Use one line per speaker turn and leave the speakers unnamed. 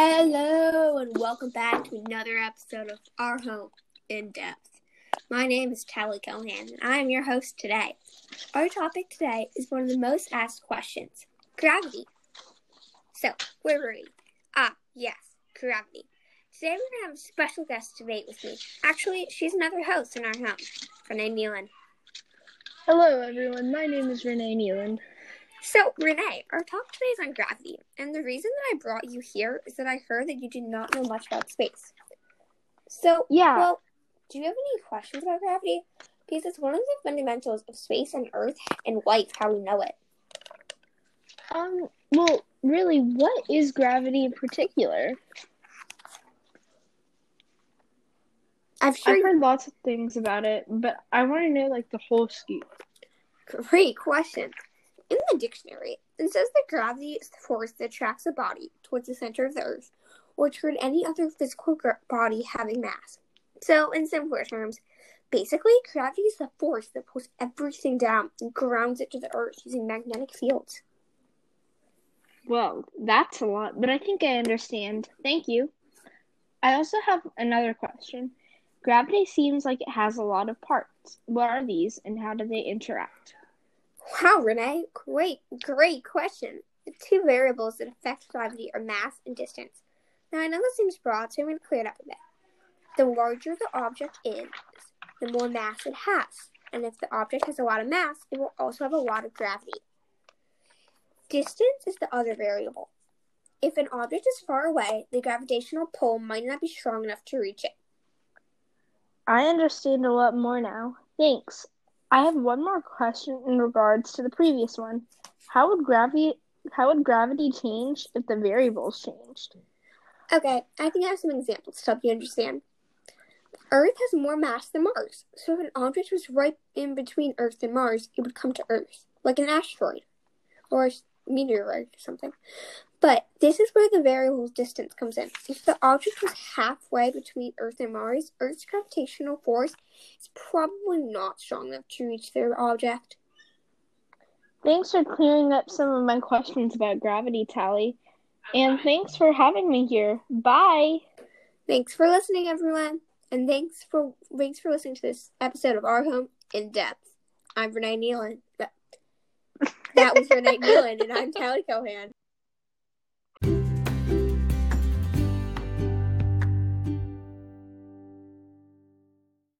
Hello, and welcome back to another episode of Our Home in Depth. My name is Tally Cohan, and I am your host today. Our topic today is one of the most asked questions gravity. So, where were we? Ah, yes, gravity. Today we're going to have a special guest debate with me. Actually, she's another host in our home, Renee Nealon.
Hello, everyone. My name is Renee Nealon.
So, Renee, our talk today is on gravity, and the reason that I brought you here is that I heard that you do not know much about space. So,
Yeah.
well, do you have any questions about gravity? Because it's one of the fundamentals of space and Earth and life, how we know it.
Um, well, really, what is gravity in particular?
I'm sure
I've heard lots of things about it, but I want to know like the whole scoop.
Great question. In the dictionary, it says that gravity is the force that attracts a body towards the center of the earth or toward any other physical body having mass. So, in simpler terms, basically, gravity is the force that pulls everything down and grounds it to the earth using magnetic fields.
Well, that's a lot, but I think I understand. Thank you. I also have another question. Gravity seems like it has a lot of parts. What are these and how do they interact?
Wow, Renee, great, great question. The two variables that affect gravity are mass and distance. Now, I know this seems broad, so I'm going to clear it up a bit. The larger the object is, the more mass it has. And if the object has a lot of mass, it will also have a lot of gravity. Distance is the other variable. If an object is far away, the gravitational pull might not be strong enough to reach it.
I understand a lot more now. Thanks. I have one more question in regards to the previous one. How would gravity how would gravity change if the variables changed?
Okay, I think I have some examples to help you understand. Earth has more mass than Mars, so if an object was right in between Earth and Mars, it would come to Earth, like an asteroid or meteorite or something. But this is where the variable distance comes in. If the object was halfway between Earth and Mars, Earth's gravitational force is probably not strong enough to reach their object.
Thanks for clearing up some of my questions about gravity, Tally. And thanks for having me here. Bye.
Thanks for listening, everyone, and thanks for thanks for listening to this episode of Our Home in Depth. I'm Renee Nealon. That, was Renee Nealon, and I'm Tally Cohan.